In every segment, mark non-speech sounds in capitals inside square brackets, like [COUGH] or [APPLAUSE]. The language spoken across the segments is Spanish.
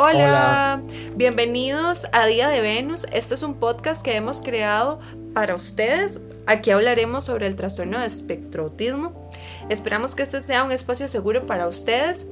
Hola. bienvenidos a Día de Venus. Este es un podcast que hemos creado para ustedes. Aquí hablaremos sobre el trastorno de espectroautismo. Esperamos que este sea un espacio seguro para ustedes.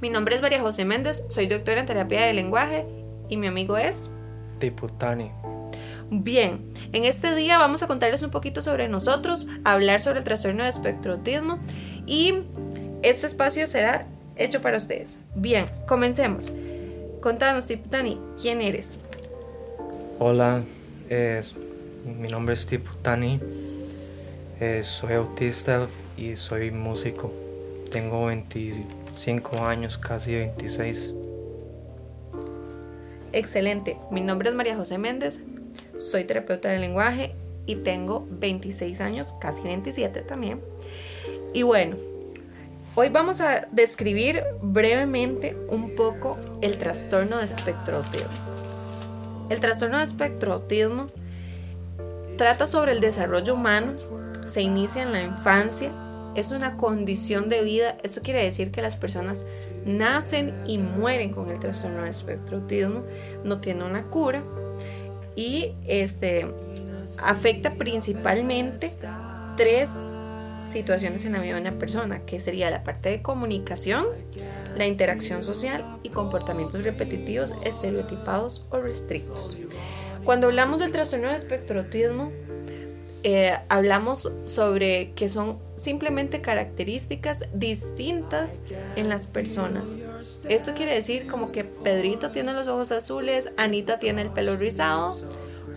Mi nombre es María José Méndez, soy doctora en terapia de lenguaje y mi amigo es Diputani. Bien, en este día vamos a contarles un poquito sobre nosotros, hablar sobre el trastorno de espectroautismo y este espacio será hecho para ustedes. Bien, comencemos. Contanos, Tiputani, ¿quién eres? Hola, mi nombre es Tiputani, soy autista y soy músico. Tengo 25 años, casi 26. Excelente, mi nombre es María José Méndez, soy terapeuta del lenguaje y tengo 26 años, casi 27 también. Y bueno, hoy vamos a describir brevemente un poco el trastorno de espectro autismo. El trastorno de espectro autismo trata sobre el desarrollo humano, se inicia en la infancia, es una condición de vida. Esto quiere decir que las personas nacen y mueren con el trastorno de espectro autismo, no tiene una cura y este, afecta principalmente tres situaciones en la vida de una persona, que sería la parte de comunicación, la interacción social y comportamientos repetitivos, estereotipados o restrictos. Cuando hablamos del trastorno de espectroautismo, eh, hablamos sobre que son simplemente características distintas en las personas. Esto quiere decir como que Pedrito tiene los ojos azules, Anita tiene el pelo rizado,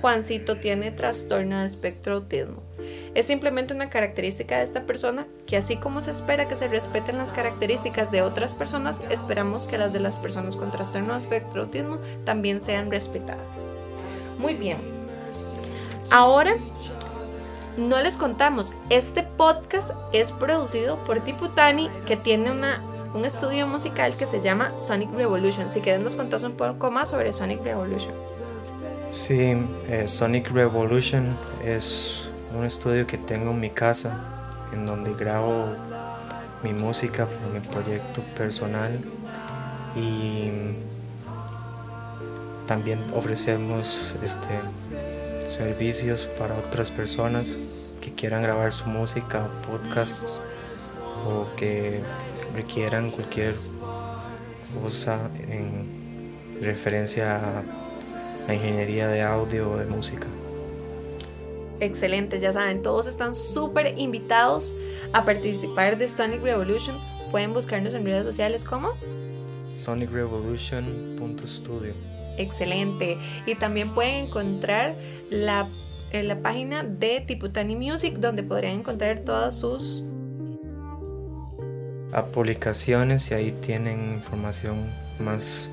Juancito tiene trastorno de espectro autismo. Es simplemente una característica de esta persona que así como se espera que se respeten las características de otras personas, esperamos que las de las personas con trastorno de espectro autismo también sean respetadas. Muy bien. Ahora no les contamos, este podcast es producido por Tiputani, que tiene una, un estudio musical que se llama Sonic Revolution. Si quieren nos contás un poco más sobre Sonic Revolution. Sí, eh, Sonic Revolution es un estudio que tengo en mi casa, en donde grabo mi música para mi proyecto personal y también ofrecemos este servicios para otras personas que quieran grabar su música, podcasts o que requieran cualquier cosa en referencia a la ingeniería de audio o de música. Excelente, ya saben, todos están súper invitados a participar de Sonic Revolution. Pueden buscarnos en redes sociales como sonicrevolution.studio. Excelente. Y también pueden encontrar la, en la página de Tiputani Music, donde podrían encontrar todas sus publicaciones y ahí tienen información más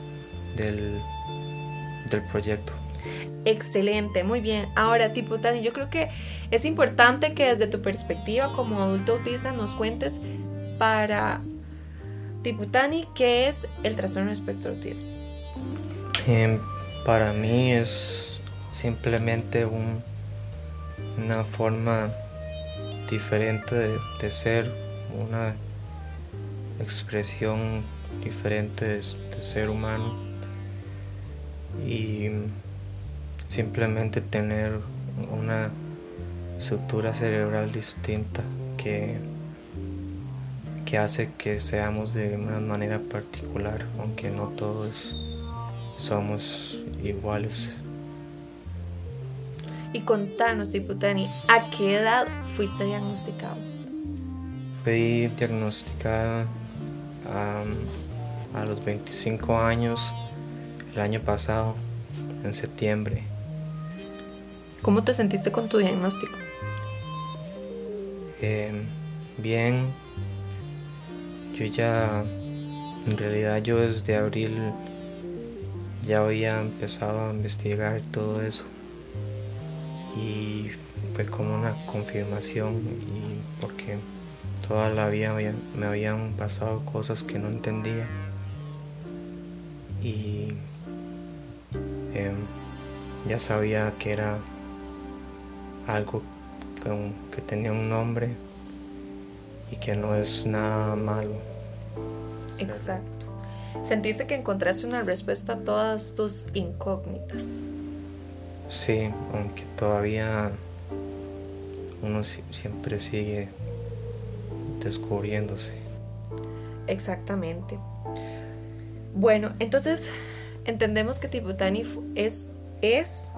del, del proyecto. Excelente, muy bien. Ahora, Tiputani, yo creo que es importante que desde tu perspectiva como adulto autista nos cuentes para Tiputani qué es el trastorno espectro autismo. Em, para mí es simplemente una forma diferente de, ser, una expresión diferente de, ser humano y simplemente tener una estructura cerebral distinta que, que hace que seamos de una manera particular, aunque no todos somos iguales. Y contanos, Diputani, ¿a qué edad fuiste diagnosticado? Fui diagnosticada a los 25 años el año pasado, en septiembre. ¿Cómo te sentiste con tu diagnóstico? Em, bien, yo ya, en realidad yo desde abril ya había empezado a investigar todo eso. Y fue como una confirmación y porque toda la vida me habían pasado cosas que no entendía. Y em, ya sabía que era algo que tenía un nombre y que no es nada malo. Exacto. ¿Sentiste que encontraste una respuesta a todas tus incógnitas? Sí, aunque todavía uno siempre sigue descubriéndose. Exactamente. Bueno, entonces entendemos que Tiputani es, es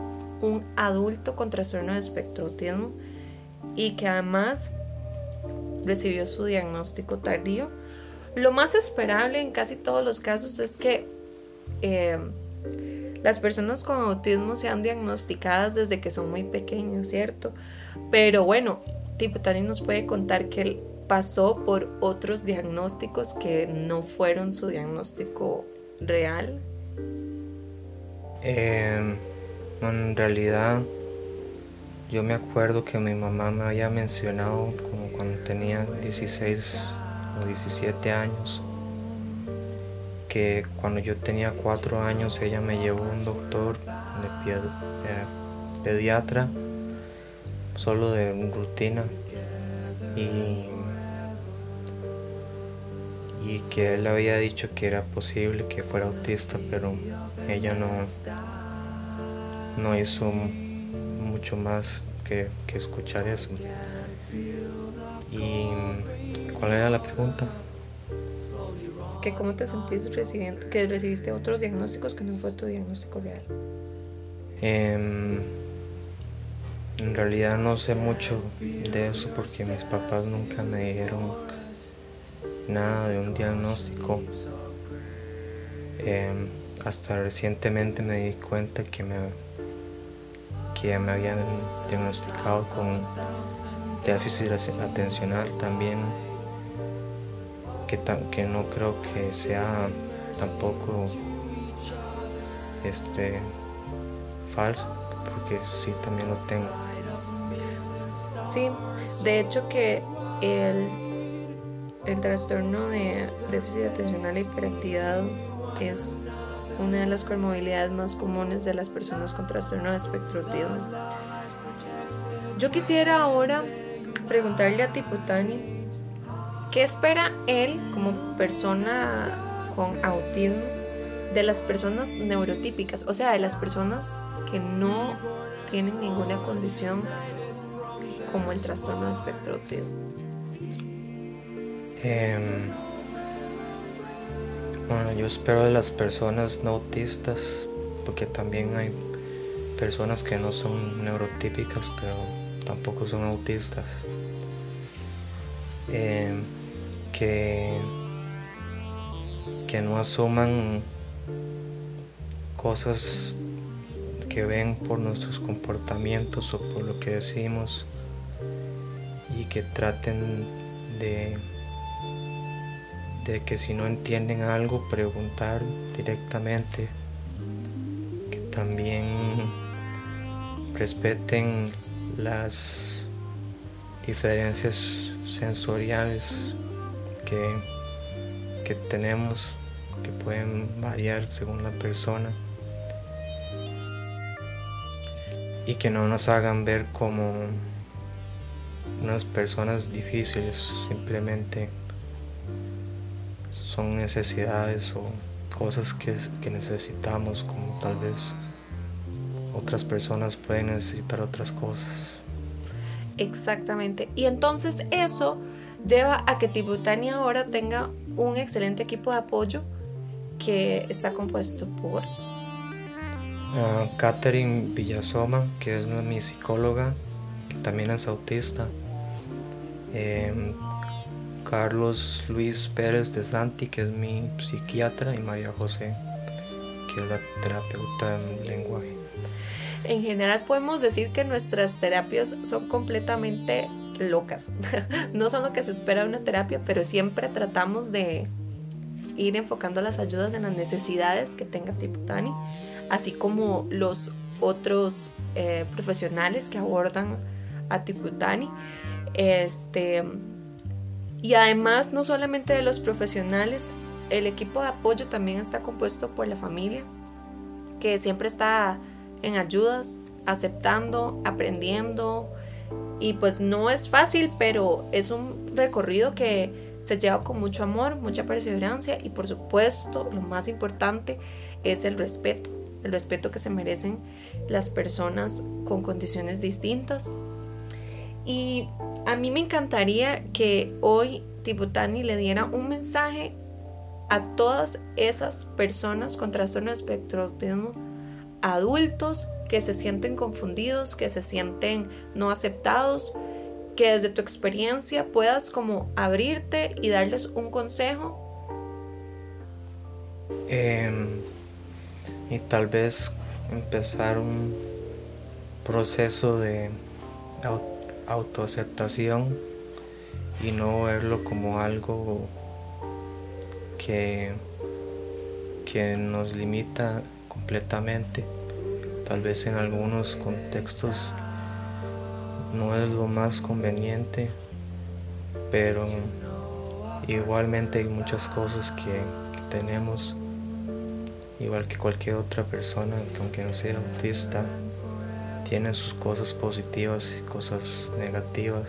un adulto con trastorno de espectro autismo y que además recibió su diagnóstico tardío. Lo más esperable en casi todos los casos es que eh, las personas con autismo sean diagnosticadas desde que son muy pequeñas, ¿cierto? Pero bueno, Tiputani nos puede contar que él pasó por otros diagnósticos que no fueron su diagnóstico real. Eh, en realidad, yo me acuerdo que mi mamá me había mencionado como cuando tenía 16 o 17 años, que cuando yo tenía 4 años ella me llevó a un doctor, de eh, pediatra, solo de rutina, y, y que él había dicho que era posible que fuera autista, pero ella no no hizo mucho más que, escuchar eso. ¿Y cuál era la pregunta? Que cómo te sentís recibiendo, que recibiste otros diagnósticos que no fue tu diagnóstico real. Em, en realidad no sé mucho de eso porque mis papás nunca me dijeron nada de un diagnóstico. Em, hasta recientemente me di cuenta que me que me habían diagnosticado con déficit atencional también, que, que no creo que sea tampoco este falso, porque sí también lo tengo. Sí, de hecho que el, el trastorno de déficit atencional e hiperactividad es una de las comorbilidades más comunes de las personas con trastorno de espectro autismo. Yo quisiera ahora preguntarle a Tiputani qué espera él como persona con autismo de las personas neurotípicas, o sea, de las personas que no tienen ninguna condición como el trastorno de espectro autismo. Em, bueno, yo espero de las personas no autistas, porque también hay personas que no son neurotípicas, pero tampoco son autistas. Eh, que, que no asuman cosas que ven por nuestros comportamientos o por lo que decimos y que traten de de que si no entienden algo, preguntar directamente, que también respeten las diferencias sensoriales que, que tenemos, que pueden variar según la persona. Y que no nos hagan ver como unas personas difíciles, simplemente son necesidades o cosas que, necesitamos, como tal vez otras personas pueden necesitar otras cosas. Exactamente. Y entonces eso lleva a que Tibutani ahora tenga un excelente equipo de apoyo que está compuesto por uh, Catherine Villasoma, que es mi psicóloga, que también es autista. Em, Carlos Luis Pérez de Santi, que es mi psiquiatra, y María José, que es la terapeuta en lenguaje. En general podemos decir que nuestras terapias son completamente locas. [LAUGHS] no son lo que se espera de una terapia, pero siempre tratamos de ir enfocando las ayudas en las necesidades que tenga Tiputani, así como los otros eh, profesionales que abordan a Tiputani. Este, y además, no solamente de los profesionales, el equipo de apoyo también está compuesto por la familia, que siempre está en ayudas, aceptando, aprendiendo. Y pues no es fácil, pero es un recorrido que se lleva con mucho amor, mucha perseverancia y por supuesto lo más importante es el respeto, el respeto que se merecen las personas con condiciones distintas. Y a mí me encantaría que hoy Tibutani le diera un mensaje a todas esas personas con trastorno de espectro autismo, adultos que se sienten confundidos, que se sienten no aceptados, que desde tu experiencia puedas como abrirte y darles un consejo. Em, y tal vez empezar un proceso de autoaceptación y no verlo como algo que, que nos limita completamente. Tal vez en algunos contextos no es lo más conveniente, pero igualmente hay muchas cosas que, tenemos, igual que cualquier otra persona que aunque no sea autista, tiene sus cosas positivas y cosas negativas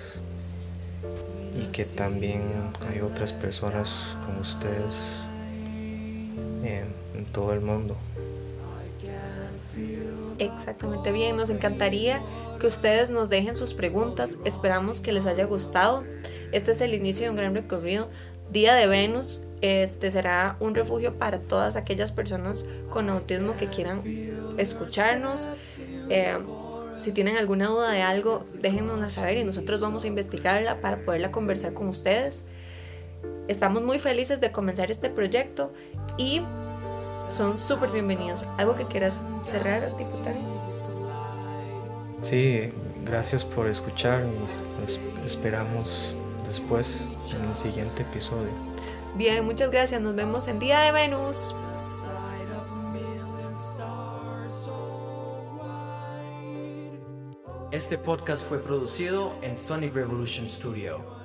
y que también hay otras personas como ustedes en todo el mundo. Exactamente bien, nos encantaría que ustedes nos dejen sus preguntas, esperamos que les haya gustado. Este es el inicio de un gran recorrido. Día de Venus, este será un refugio para todas aquellas personas con autismo que quieran escucharnos. Eh, si tienen alguna duda de algo, déjenosla saber y nosotros vamos a investigarla para poderla conversar con ustedes. Estamos muy felices de comenzar este proyecto y son súper bienvenidos. ¿Algo que quieras cerrar, diputado? Sí, gracias por escuchar y esperamos después en el siguiente episodio. Bien, muchas gracias. Nos vemos en Día de Venus. Este podcast fue producido en Sonic Revolution Studio.